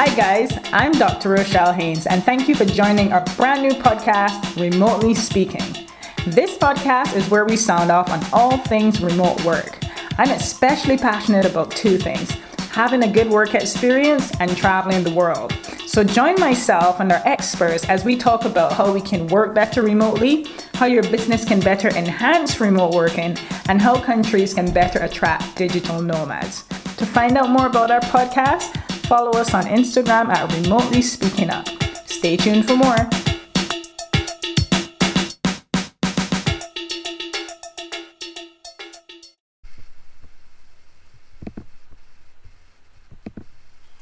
Hi, guys, I'm Dr. Rochelle Haynes, and thank you for joining our brand new podcast, Remotely Speaking. This podcast is where we sound off on all things remote work. I'm especially passionate about two things having a good work experience and traveling the world. So join myself and our experts as we talk about how we can work better remotely, how your business can better enhance remote working, and how countries can better attract digital nomads. To find out more about our podcast, follow us on Instagram at Remotely Speaking Up. Stay tuned for more.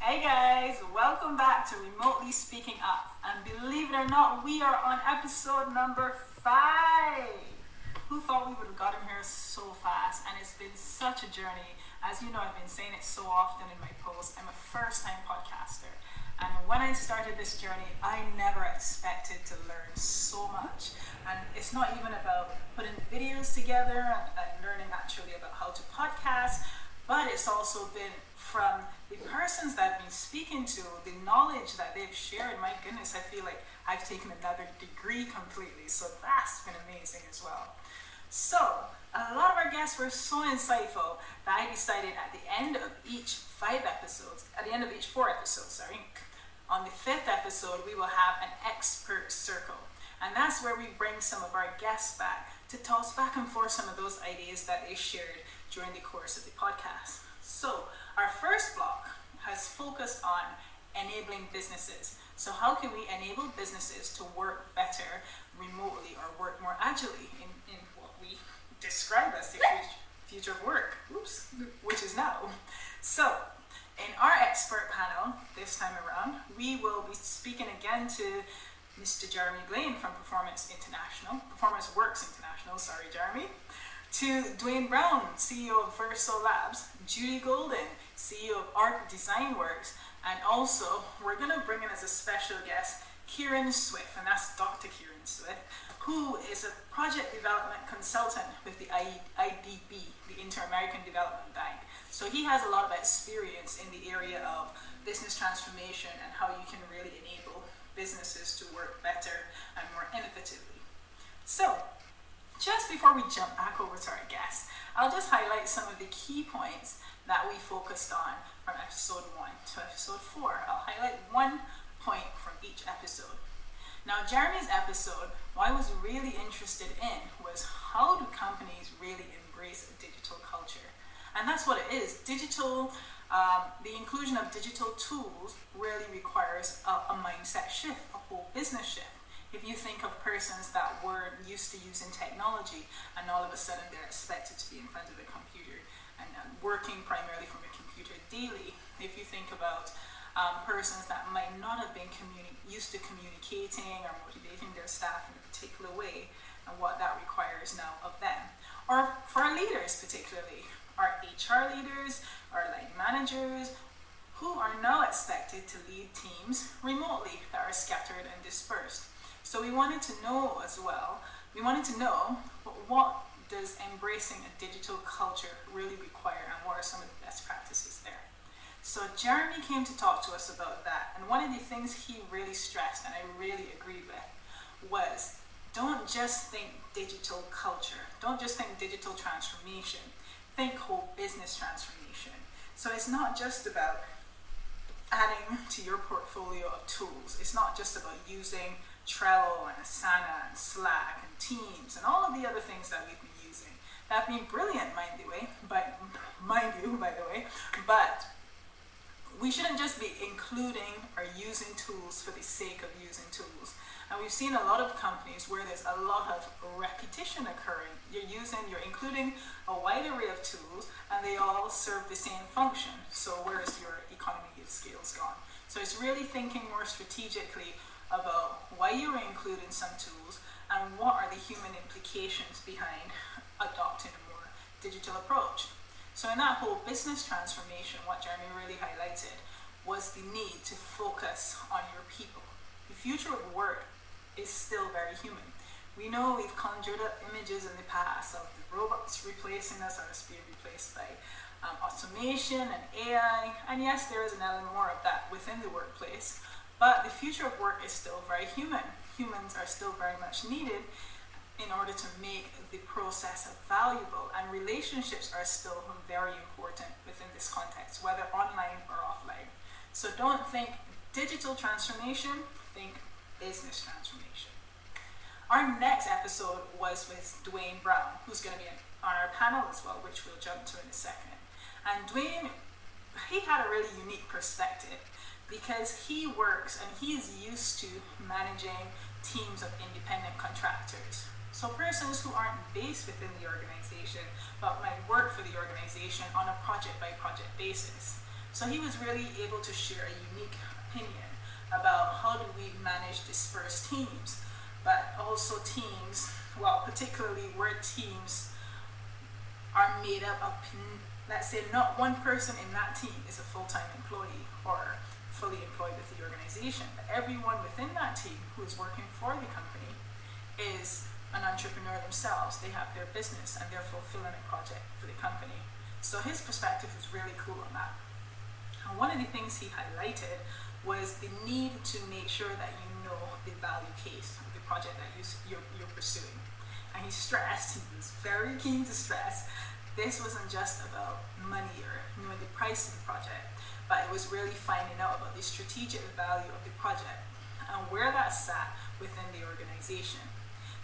Hey guys, welcome back to Remotely Speaking Up. And believe it or not, we are on episode number five. Who thought we would have gotten here so fast? And it's been such a journey. As you know, I've been saying it so often in my posts. I'm a first time podcaster. And when I started this journey, I never expected to learn so much. And it's not even about putting videos together and, and learning actually about how to podcast, but it's also been from the persons that I've been speaking to, the knowledge that they've shared, my goodness, I feel like I've taken another degree completely. So that's been amazing as well. So, a lot of our guests were so insightful that I decided at the end of each five episodes, at the end of each four episodes, sorry, on the fifth episode, we will have an expert circle. And that's where we bring some of our guests back to toss back and forth some of those ideas that they shared during the course of the podcast. So, our first block has focused on enabling businesses. So, how can we enable businesses to work better remotely or work more agilely in, in what we describe as the future of work, oops, which is now. So, in our expert panel this time around, we will be speaking again to Mr. Jeremy Blaine from Performance International, Performance Works International, sorry, Jeremy, to Dwayne Brown, CEO of Verso Labs, Judy Golden, CEO of Org Design Works, and also we're going to bring in as a special guest Kieran Swift, and that's Dr. Kieran Swift, who is a project development consultant with the IDB, the Inter American Development Bank. So he has a lot of experience in the area of business transformation and how you can really enable businesses to work better and more innovatively. So, just before we jump back over to our guest, I'll just highlight some of the key points that we focused on from episode 1 to episode 4. I'll highlight one point from each episode. Now, Jeremy's episode, what I was really interested in was how do companies really embrace a digital culture? And that's what it is. Digital, um, the inclusion of digital tools really requires a, a mindset shift, a whole business shift. If you think of persons that were used to using technology and all of a sudden they're expected to be in front of a computer and, and working primarily from a computer daily, if you think about um, persons that might not have been communi- used to communicating or motivating their staff in a particular way and what that requires now of them. Or for leaders, particularly, our HR leaders, our line managers, who are now expected to lead teams remotely that are scattered and dispersed. So we wanted to know as well, we wanted to know what does embracing a digital culture really require and what are some of the best practices there. So Jeremy came to talk to us about that, and one of the things he really stressed, and I really agreed with, was don't just think digital culture, don't just think digital transformation, think whole business transformation. So it's not just about adding to your portfolio of tools. It's not just about using Trello and Asana and Slack and Teams and all of the other things that we've been. That being brilliant, mind the eh? way, but mind you, by the way, but we shouldn't just be including or using tools for the sake of using tools. And we've seen a lot of companies where there's a lot of repetition occurring. You're using, you're including a wide array of tools, and they all serve the same function. So where's your economy of scales gone? So it's really thinking more strategically about why you are including some tools and what are the human implications behind adopting digital approach. So in that whole business transformation, what Jeremy really highlighted was the need to focus on your people. The future of work is still very human. We know we've conjured up images in the past of the robots replacing us or us being replaced by um, automation and AI. And yes, there is an element more of that within the workplace. But the future of work is still very human. Humans are still very much needed in order to make the process valuable. And relationships are still very important within this context, whether online or offline. So don't think digital transformation, think business transformation. Our next episode was with Dwayne Brown, who's going to be on our panel as well, which we'll jump to in a second. And Dwayne, he had a really unique perspective because he works and he is used to managing teams of independent contractors. So persons who aren't based within the organization but might work for the organization on a project by project basis. So he was really able to share a unique opinion about how do we manage dispersed teams, but also teams, well, particularly where teams are made up of, let's say, not one person in that team is a full time employee or fully employed with the organization, but everyone within that team who is working for the company is an entrepreneur themselves. They have their business and they're fulfilling a project for the company. So his perspective was really cool on that. And one of the things he highlighted was the need to make sure that you know the value case of the project that you're, you're pursuing. And he stressed, he was very keen to stress, this wasn't just about money or knowing the price of the project, but it was really finding out about the strategic value of the project and where that sat within the organization.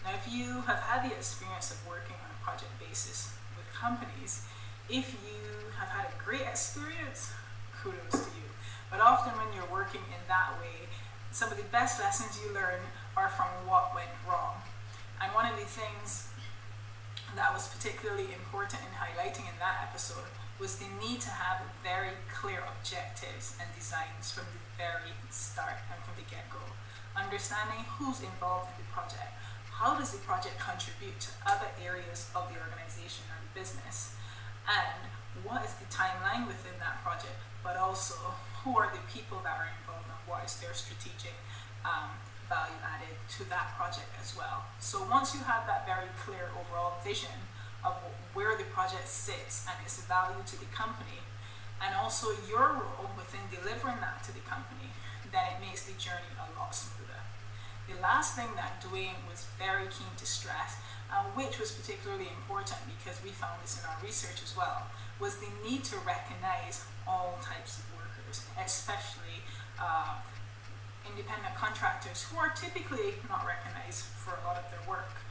Now, if you have had the experience of working on a project basis with companies, if you have had a great experience, kudos to you. But often when you're working in that way, some of the best lessons you learn are from what went wrong. And one of the things that was particularly important in highlighting in that episode was the need to have very clear objectives and designs from the very start and from the get go. Understanding who's involved in the project, how does the project contribute to other areas of the organization or the business, and what is the timeline within that project, but also who are the people that are involved and what is their strategic um, value added to that project as well. So once you have that very clear overall vision of where the project sits and its value to the company, and also your role within delivering that to the company, then it makes the journey a lot smoother. The last thing that Dwayne was very keen to stress, uh, which was particularly important because we found this in our research as well, was the need to recognize all types of workers, especially uh, independent contractors who are typically not recognized for a lot of their work.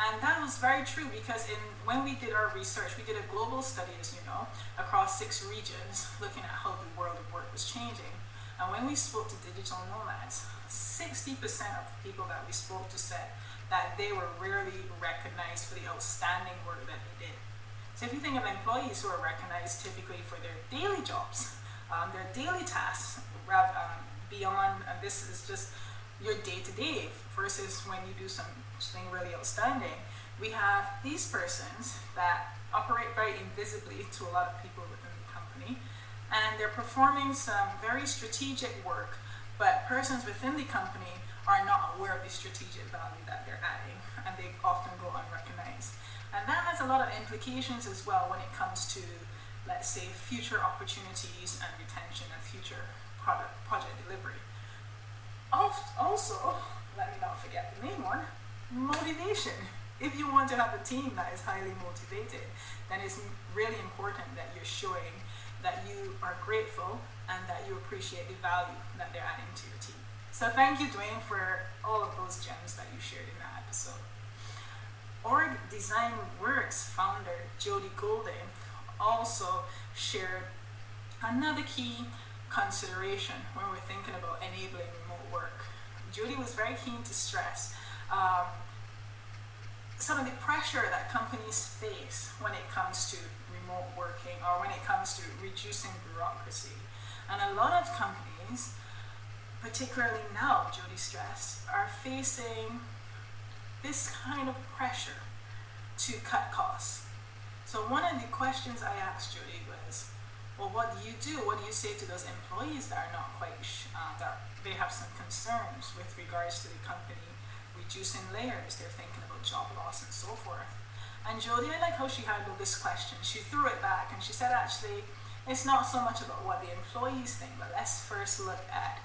And that was very true because in when we did our research, we did a global study, as you know, across six regions, looking at how the world of work was changing. And when we spoke to digital nomads, 60% of the people that we spoke to said that they were rarely recognized for the outstanding work that they did. So if you think of employees who are recognized typically for their daily jobs, um, their daily tasks, um, beyond, and this is just your day to day versus when you do something really outstanding. We have these persons that operate very invisibly to a lot of people within the company, and they're performing some very strategic work, but persons within the company are not aware of the strategic value that they're adding, and they often go unrecognized. And that has a lot of implications as well when it comes to, let's say, future opportunities and retention and future product project delivery. Also, let me not forget the main one, motivation. If you want to have a team that is highly motivated, then it's really important that you're showing that you are grateful and that you appreciate the value that they're adding to your team. So thank you, Dwayne, for all of those gems that you shared in that episode. Org Design Works founder Jody Golden also shared another key consideration when we're thinking about enabling remote work. Judy was very keen to stress um, some of the pressure that companies face when it comes to remote working or when it comes to reducing bureaucracy. And a lot of companies, particularly now, Judy stressed, are facing this kind of pressure to cut costs. So one of the questions I asked Judy was, well, what do you do? What do you say to those employees that are not quite, uh, that they have some concerns with regards to the company reducing layers, they're thinking about job loss and so forth. And Jody, I like how she handled this question. She threw it back and she said, actually, it's not so much about what the employees think, but let's first look at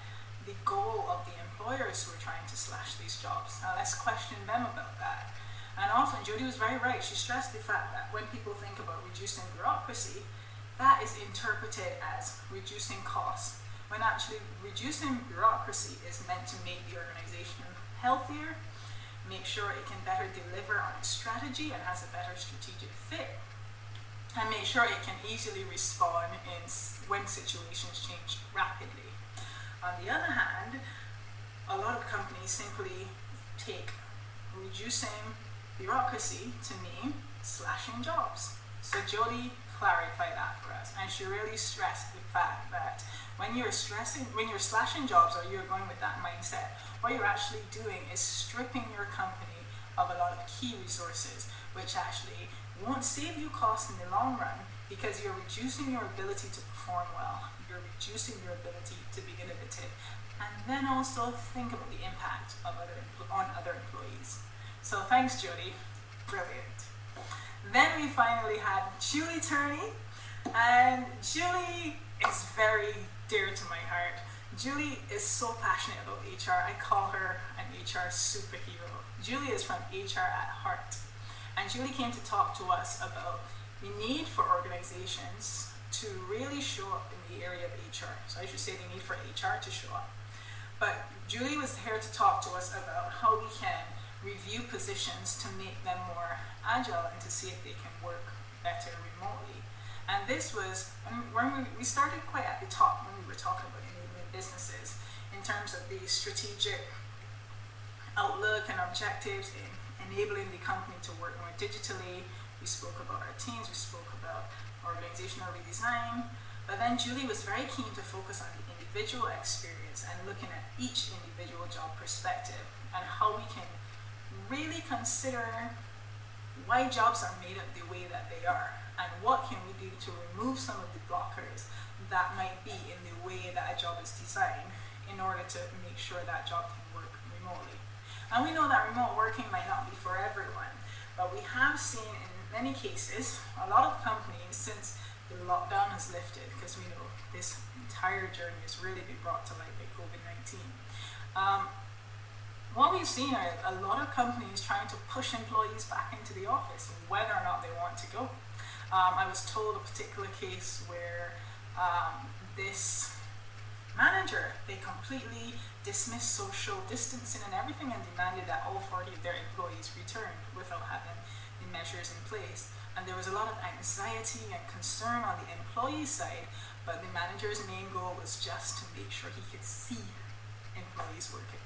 the goal of the employers who are trying to slash these jobs. Now let's question them about that. And often, Jody was very right. She stressed the fact that when people think about reducing bureaucracy, that is interpreted as reducing costs, when actually reducing bureaucracy is meant to make the organization healthier, make sure it can better deliver on its strategy and has a better strategic fit, and make sure it can easily respond in when situations change rapidly. On the other hand, a lot of companies simply take reducing bureaucracy to mean slashing jobs. So Jody clarified that for us, and she really stressed the fact that when you're stressing, when you're slashing jobs, or you're going with that mindset, what you're actually doing is stripping your company of a lot of key resources, which actually won't save you costs in the long run because you're reducing your ability to perform well you're reducing your ability to be innovative, and then also think about the impact of other on other employees. So thanks, Jody. Brilliant. Then we finally had Julie Turney, and Julie is very dear to my heart. Julie is so passionate about HR. I call her an HR superhero. Julie is from HR at heart. And Julie came to talk to us about the need for organizations to really show up in the area of HR. So I should say the need for HR to show up. But Julie was here to talk to us about how we can review positions to make them more agile and to see if they can work better remotely. And this was um, when we, started quite at the top when we were talking about enabling businesses in terms of the strategic outlook and objectives in enabling the company to work more digitally. We spoke about our teams, we spoke about organizational redesign. But then Julie was very keen to focus on the individual experience and looking at each individual job perspective and how we can consider why jobs are made up the way that they are and what can we do to remove some of the blockers that might be in the way that a job is designed in order to make sure that job can work remotely. And we know that remote working might not be for everyone, but we have seen in many cases, a lot of companies, since the lockdown has lifted, because we know this entire journey has really been brought to light by COVID 19. Um, what we've seen are a lot of companies trying to push employees back into the office, whether or not they want to go. Um, I was told a particular case where um, this manager they completely dismissed social distancing and everything and demanded that all 40 of their employees return without having the measures in place. And there was a lot of anxiety and concern on the employee side, but the manager's main goal was just to make sure he could see employees working.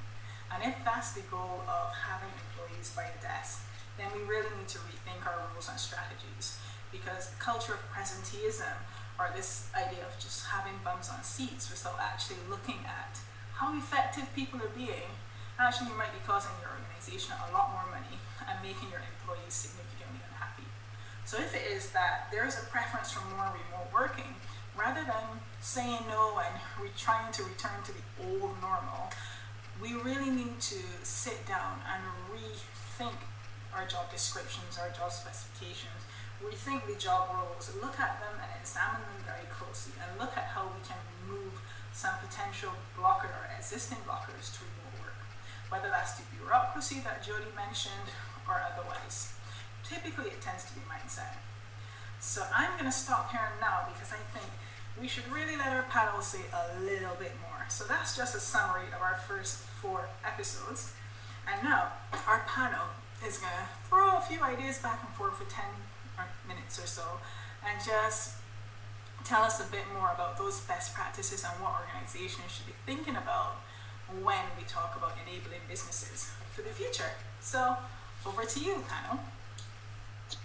And if that's the goal of having employees by the desk, then we really need to rethink our rules and strategies because the culture of presenteeism or this idea of just having bums on seats without actually looking at how effective people are being actually might be causing your organization a lot more money and making your employees significantly unhappy. so if it is that there is a preference for more remote working, rather than saying no and re- trying to return to the old normal, we really need to sit down and rethink our job descriptions, our job specifications, rethink the job roles, look at them and examine them very closely, and look at how we can remove some potential blocker or existing blockers to remote work, whether that's the bureaucracy that Jody mentioned or otherwise typically it tends to be mindset. So I'm going to stop here now because I we should really let our panel say a little bit more. So that's just a summary of our first four episodes. And now our panel is going to throw a few ideas back and forth for 10 minutes or so and just tell us a bit more about those best practices and what organizations should be thinking about when we talk about enabling businesses for the future. So over to you, panel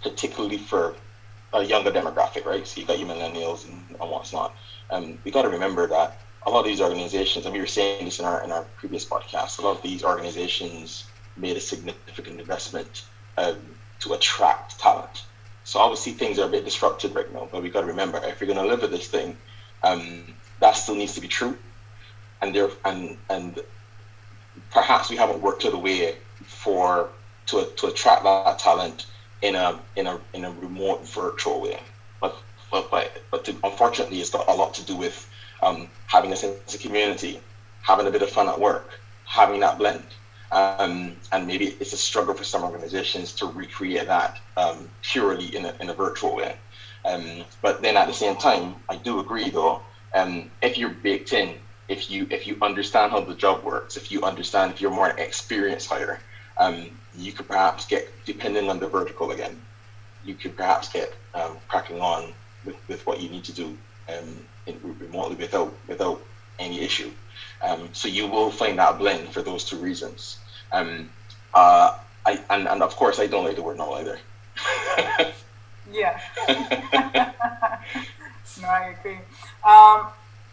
particularly for a younger demographic, right? So you got your millennials and, and what's not. Um, we got to remember that a lot of these organizations, and we were saying this in our in our previous podcast, a lot of these organizations made a significant investment um, to attract talent. So obviously things are a bit disrupted right now, but we got to remember if you're going to live with this thing, um, that still needs to be true, and there and and perhaps we haven't worked out a way for to, to attract that talent in a in a in a remote virtual way. But but but, but to, unfortunately, it's got a lot to do with um, having a sense of community, having a bit of fun at work, having that blend. Um, and maybe it's a struggle for some organizations to recreate that um, purely in a, in a virtual way. Um, but then at the same time, I do agree though, um, if you're baked in, if you if you understand how the job works, if you understand if you're more an experienced hire, um, you could perhaps get, depending on the vertical again, you could perhaps get um, cracking on with, with what you need to do um, in, remotely without without any issue. Um, so you will find that blend for those two reasons. Um, uh, I, and, and of course, I don't like the word no either. yeah. no, I agree. Um,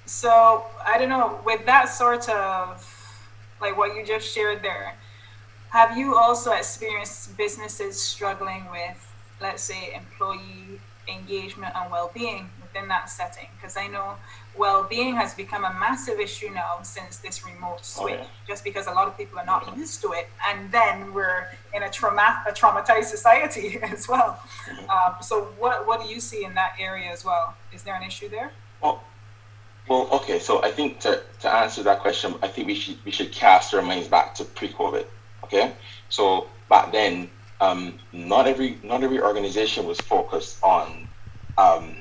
so I don't know, with that sort of like what you just shared there, have you also experienced businesses struggling with, let's say, employee engagement and well-being within that setting? Because I know well-being has become a massive issue now since this remote switch, oh, yeah. just because a lot of people are not mm-hmm. used to it, and then we're in a trauma a traumatized society as well. Mm-hmm. Um, so, what what do you see in that area as well? Is there an issue there? Well, well, okay. So I think to, to answer that question, I think we should we should cast our minds back to pre-COVID. Okay, so back then, um, not every not every organization was focused on um,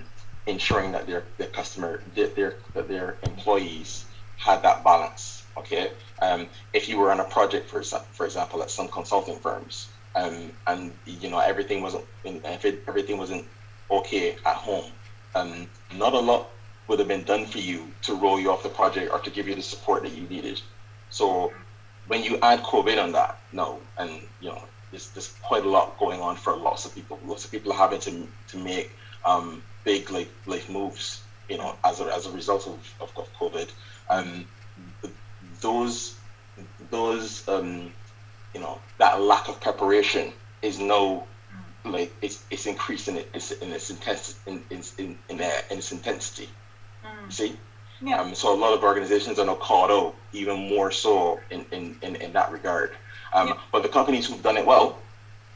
ensuring that their, their customer, their, their, their employees had that balance. Okay. Um, if you were on a project, for, for example, at some consulting firms, um, and you know everything wasn't, everything wasn't okay at home, um, not a lot would have been done for you to roll you off the project or to give you the support that you needed. So when you add COVID on that, no, and you know there's, there's quite a lot going on for lots of people. Lots of people are having to to make um, big like life moves, you know, as a, as a result of, of, of COVID. Um, those those um, you know that lack of preparation is no like it's it's increasing it it's in its intensity in in in, in, in its intensity. Mm. See. Yeah. Um, so a lot of organizations are now caught out even more so in, in, in, in that regard. Um, yeah. But the companies who've done it well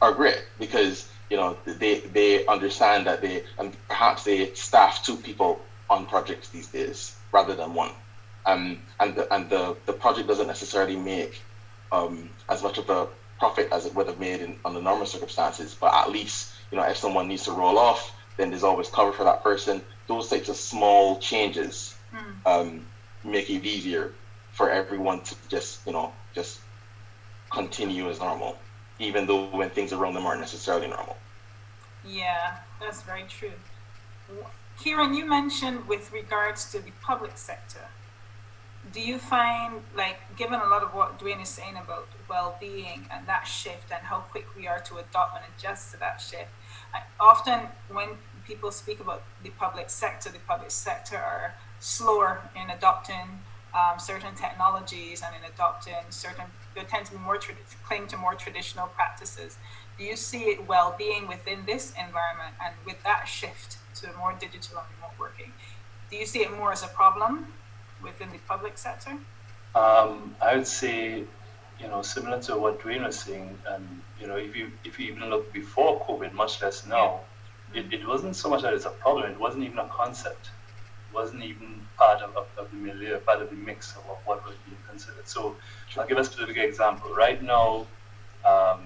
are great because you know they they understand that they and perhaps they staff two people on projects these days rather than one um, and the, and the, the project doesn't necessarily make um, as much of a profit as it would have made in under normal circumstances but at least you know if someone needs to roll off then there's always cover for that person those types of small changes mm. um, make it easier for everyone to just you know just continue as normal even though when things around them aren't necessarily normal. Yeah, that's very true. Kieran, you mentioned with regards to the public sector, do you find, like, given a lot of what Dwayne is saying about well being and that shift and how quick we are to adopt and adjust to that shift, I, often when people speak about the public sector, the public sector are slower in adopting um, certain technologies and in adopting certain they tend to be more cling to more traditional practices. Do you see it well-being within this environment and with that shift to more digital and remote working? Do you see it more as a problem within the public sector? Um, I would say, you know, similar to what Dwayne was saying, and you know, if you if you even look before COVID, much less now, yeah. it, it wasn't so much that it's a problem; it wasn't even a concept wasn't even part of, of, of, the milieu, part of the mix of what was being considered. So I'll give a specific example. Right now, um,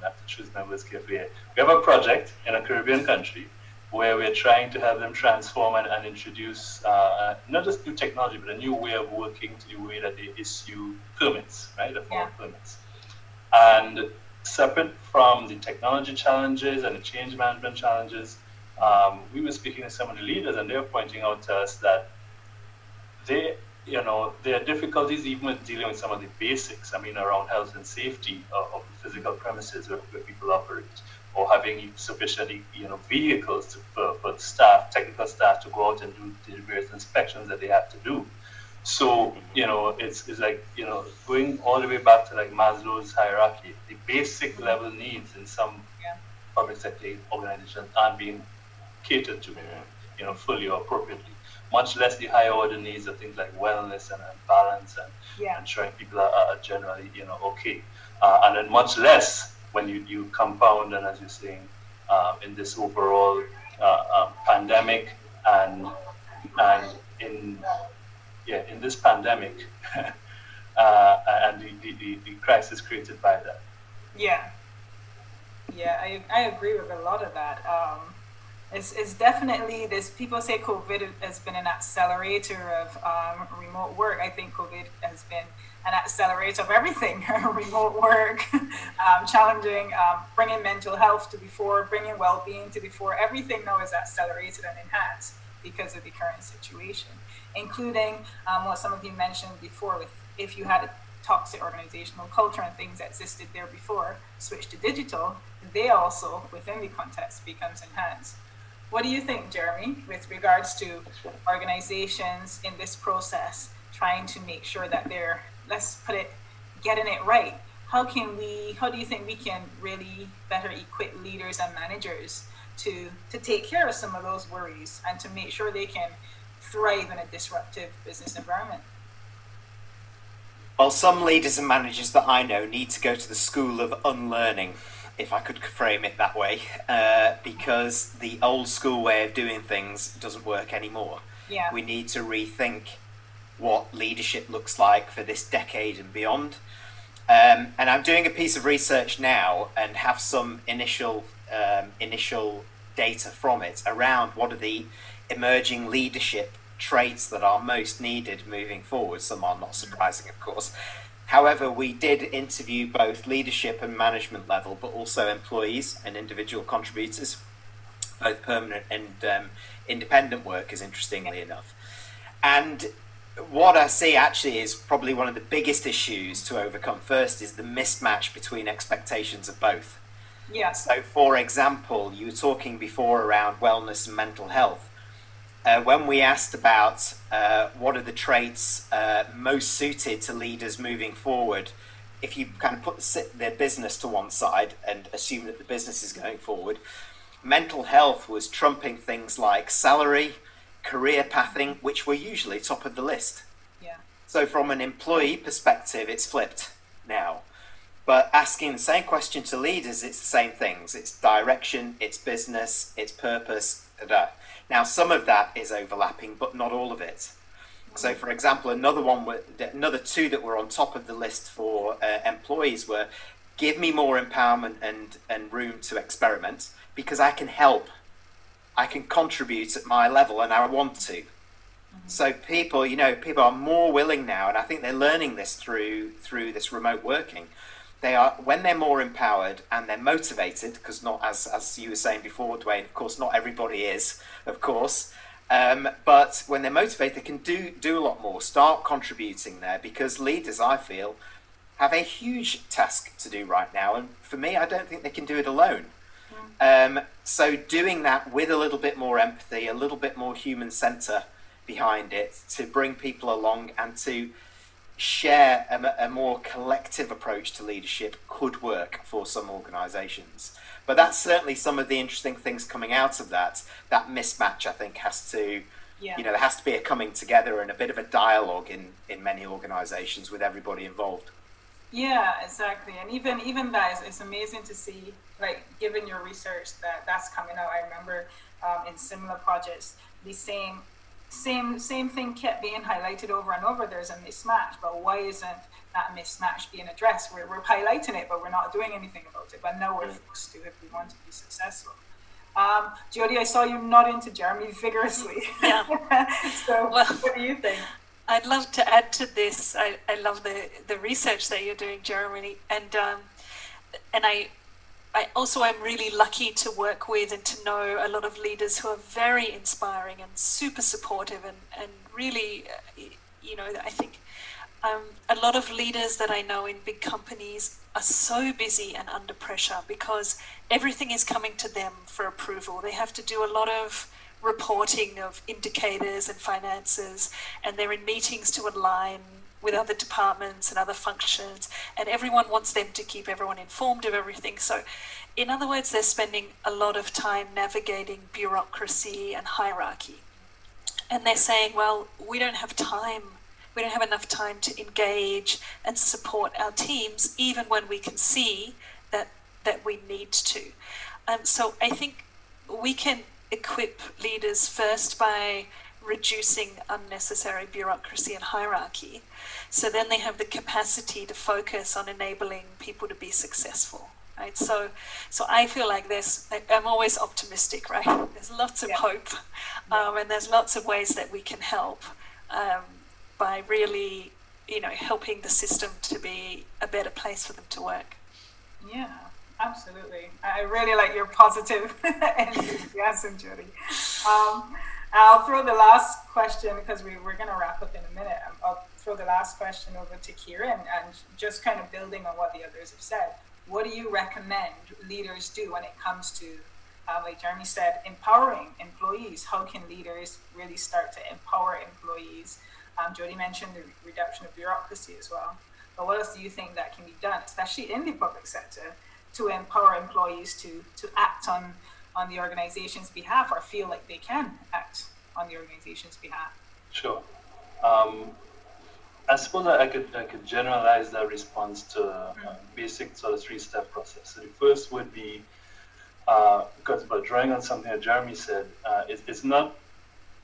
I have to choose my words carefully. We have a project in a Caribbean country where we're trying to have them transform and, and introduce uh, not just new technology, but a new way of working to the way that they issue permits, right? The form yeah. permits. And separate from the technology challenges and the change management challenges, um, we were speaking to some of the leaders, and they were pointing out to us that they, you know, there are difficulties even with dealing with some of the basics. I mean, around health and safety of, of the physical premises where, where, people operate, or having sufficient, you know, vehicles to, for, for staff, technical staff, to go out and do the various inspections that they have to do. So, you know, it's, it's like, you know, going all the way back to like Maslow's hierarchy, the basic level needs in some yeah. public sector organizations aren't being catered to. Me, you know, fully or appropriately. Much less the higher order needs of things like wellness and, and balance and yeah. ensuring people are, are generally, you know, okay. Uh, and then much less when you, you compound and as you're saying, uh, in this overall uh, um, pandemic and and in yeah in this pandemic uh, and the, the, the, crisis created by that. Yeah, yeah, I, I agree with a lot of that. Um, it's, it's definitely this. People say COVID has been an accelerator of um, remote work. I think COVID has been an accelerator of everything remote work, um, challenging, um, bringing mental health to before, bringing well being to before. Everything now is accelerated and enhanced because of the current situation, including um, what some of you mentioned before with if you had a toxic organizational culture and things that existed there before switch to digital, they also, within the context, becomes enhanced. What do you think, Jeremy, with regards to organizations in this process trying to make sure that they're, let's put it, getting it right? How can we, how do you think we can really better equip leaders and managers to, to take care of some of those worries and to make sure they can thrive in a disruptive business environment? Well, some leaders and managers that I know need to go to the school of unlearning if I could frame it that way, uh, because the old school way of doing things doesn't work anymore. Yeah. We need to rethink what leadership looks like for this decade and beyond. Um, and I'm doing a piece of research now and have some initial um, initial data from it around what are the emerging leadership traits that are most needed moving forward. Some are not surprising, of course. However, we did interview both leadership and management level, but also employees and individual contributors, both permanent and um, independent workers, interestingly enough. And what I see actually is probably one of the biggest issues to overcome first is the mismatch between expectations of both. Yeah. So, for example, you were talking before around wellness and mental health uh, when we asked about uh, what are the traits uh, most suited to leaders moving forward, if you kind of put the, their business to one side and assume that the business is going forward, mental health was trumping things like salary, career pathing, which were usually top of the list. Yeah. So, from an employee perspective, it's flipped now. But asking the same question to leaders, it's the same things. It's direction, it's business, it's purpose, da, da. Now, some of that is overlapping, but not all of it. So, for example, another one, another two that were on top of the list for uh, employees were give me more empowerment and, and room to experiment because I can help. I can contribute at my level and I want to. Mm-hmm. So people, you know, people are more willing now, and I think they're learning this through through this remote working they are when they're more empowered and they're motivated because not as as you were saying before Dwayne of course not everybody is of course um, but when they're motivated they can do do a lot more start contributing there because leaders I feel have a huge task to do right now and for me I don't think they can do it alone. Um, so doing that with a little bit more empathy a little bit more human center behind it to bring people along and to share a, a, more collective approach to leadership could work for some organizations. But that's certainly some of the interesting things coming out of that. That mismatch, I think, has to, yeah. you know, there has to be a coming together and a bit of a dialogue in, in many organizations with everybody involved. Yeah, exactly. And even even that is it's amazing to see, like, given your research that that's coming out. I remember um, in similar projects, the same same same thing kept being highlighted over and over. There's a mismatch, but why isn't that mismatch being addressed? We're, we're highlighting it, but we're not doing anything about it. But now we're forced to if we want to be successful. Um, Jody, I saw you nodding to Jeremy vigorously. Yeah. so, well, what do you think? I'd love to add to this. I, I love the, the research that you're doing, Jeremy, and um, and I I also am really lucky to work with and to know a lot of leaders who are very inspiring and super supportive and, and really, uh, you know, I think um, a lot of leaders that I know in big companies are so busy and under pressure because everything is coming to them for approval. They have to do a lot of reporting of indicators and finances, and they're in meetings to align with other departments and other functions, and everyone wants them to keep everyone informed of everything. So, in other words, they're spending a lot of time navigating bureaucracy and hierarchy. And they're saying, well, we don't have time. We don't have enough time to engage and support our teams, even when we can see that, that we need to. Um, so I think we can equip leaders first by reducing unnecessary bureaucracy and hierarchy. So then they have the capacity to focus on enabling people to be successful. Right, so, so I feel like there's. I'm always optimistic, right? There's lots of yeah. hope, um, and there's lots of ways that we can help um, by really, you know, helping the system to be a better place for them to work. Yeah, absolutely. I really like your positive enthusiasm, Judy. Um, I'll throw the last question because we, we're going to wrap up in a minute. I'll throw the last question over to Kieran and just kind of building on what the others have said. What do you recommend leaders do when it comes to, uh, like Jeremy said, empowering employees? How can leaders really start to empower employees? Um, Jody mentioned the reduction of bureaucracy as well. But what else do you think that can be done, especially in the public sector, to empower employees to, to act on on the organization's behalf or feel like they can act on the organization's behalf? Sure. Um, I suppose I could I could generalize that response to a mm. basic sort of three step process. So the first would be uh, because by drawing on something that Jeremy said, uh, it, it's not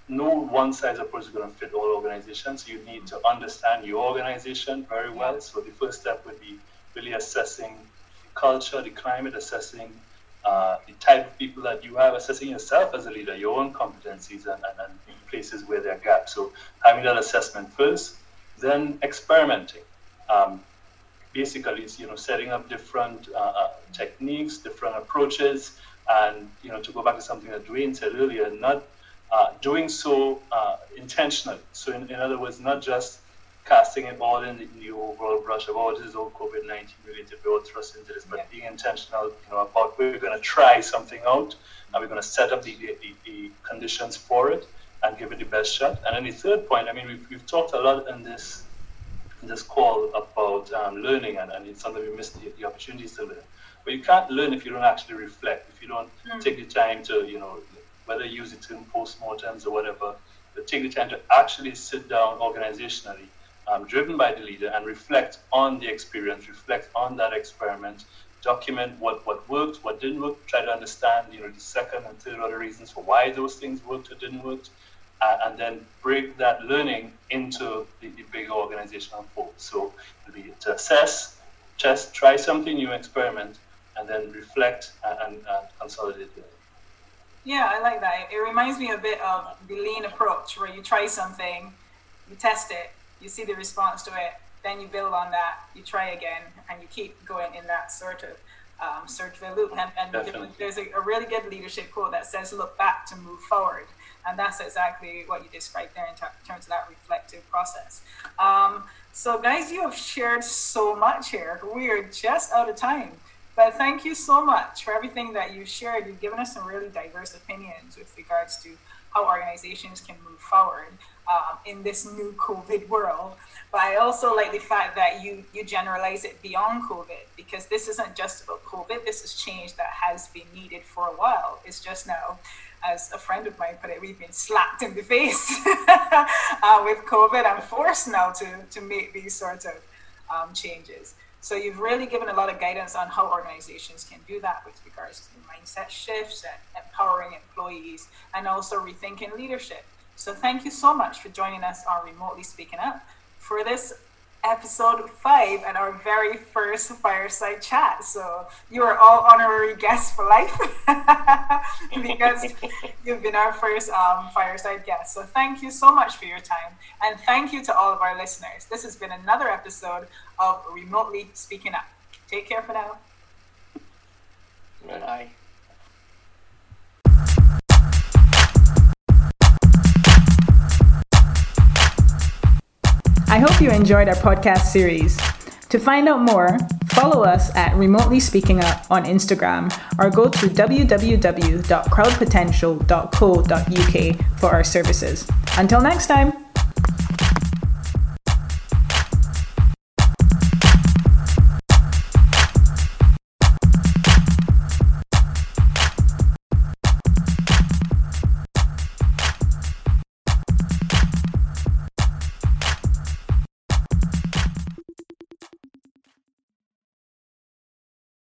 no one size approach is going to fit all organizations. You need to understand your organization very well. So the first step would be really assessing culture, the climate, assessing uh, the type of people that you have, assessing yourself as a leader, your own competencies and, and, and places where there are gaps. So having that assessment first, then experimenting. Um, basically, it's you know setting up different uh, uh, techniques, different approaches, and you know to go back to something that Dwayne said earlier, not uh, doing so uh, intentionally. So in, in other words, not just casting it all in the, the overall brush of oh this is all COVID nineteen related, we're all thrust into this, but yeah. being intentional, you know, about we're going to try something out, and we're going to set up the, the, the, conditions for it and give it the best shot. And then the third point, I mean, we've, we've talked a lot in this in this call about um, learning, and, and it's something we miss the, the opportunities to learn. But you can't learn if you don't actually reflect, if you don't mm. take the time to, you know, whether you use it in postmortems or whatever, but take the time to actually sit down organizationally um, driven by the leader and reflect on the experience, reflect on that experiment, document what, what worked, what didn't work, try to understand, you know, the second and third order reasons for why those things worked or didn't work, uh, and then break that learning into the, the bigger organizational fold. So be to assess, just try something new, experiment, and then reflect and, and, and consolidate it. Yeah, I like that. It reminds me a bit of the lean approach where you try something, you test it, you see the response to it, then you build on that, you try again, and you keep going in that sort of um, circular loop. And, and there's a, a, really good leadership quote that says, look back to move forward. And that's exactly what you described there in t- terms of that reflective process. Um, so, guys, you have shared so much here. We are just out of time. But thank you so much for everything that you shared. You've given us some really diverse opinions with regards to how organizations can move forward um, in this new COVID world. But I also like the fact that you you generalize it beyond COVID because this isn't just about COVID. This is change that has been needed for a while. It's just now, as a friend of mine put it, we've been slapped in the face uh, with COVID I'm forced now to to make these sorts of um, changes. So you've really given a lot of guidance on how organizations can do that with regards to mindset shifts and empowering employees and also rethinking leadership. So thank you so much for joining us on Remotely Speaking Up for this episode five and our very first fireside chat. So you are all honorary guests for life because you've been our first um, fireside guest. So thank you so much for your time. And thank you to all of our listeners. This has been another episode of Remotely Speaking Up. Take care for now. Bye. I hope you enjoyed our podcast series. To find out more, follow us at Remotely Speaking Up on Instagram or go to www.crowdpotential.co.uk for our services. Until next time.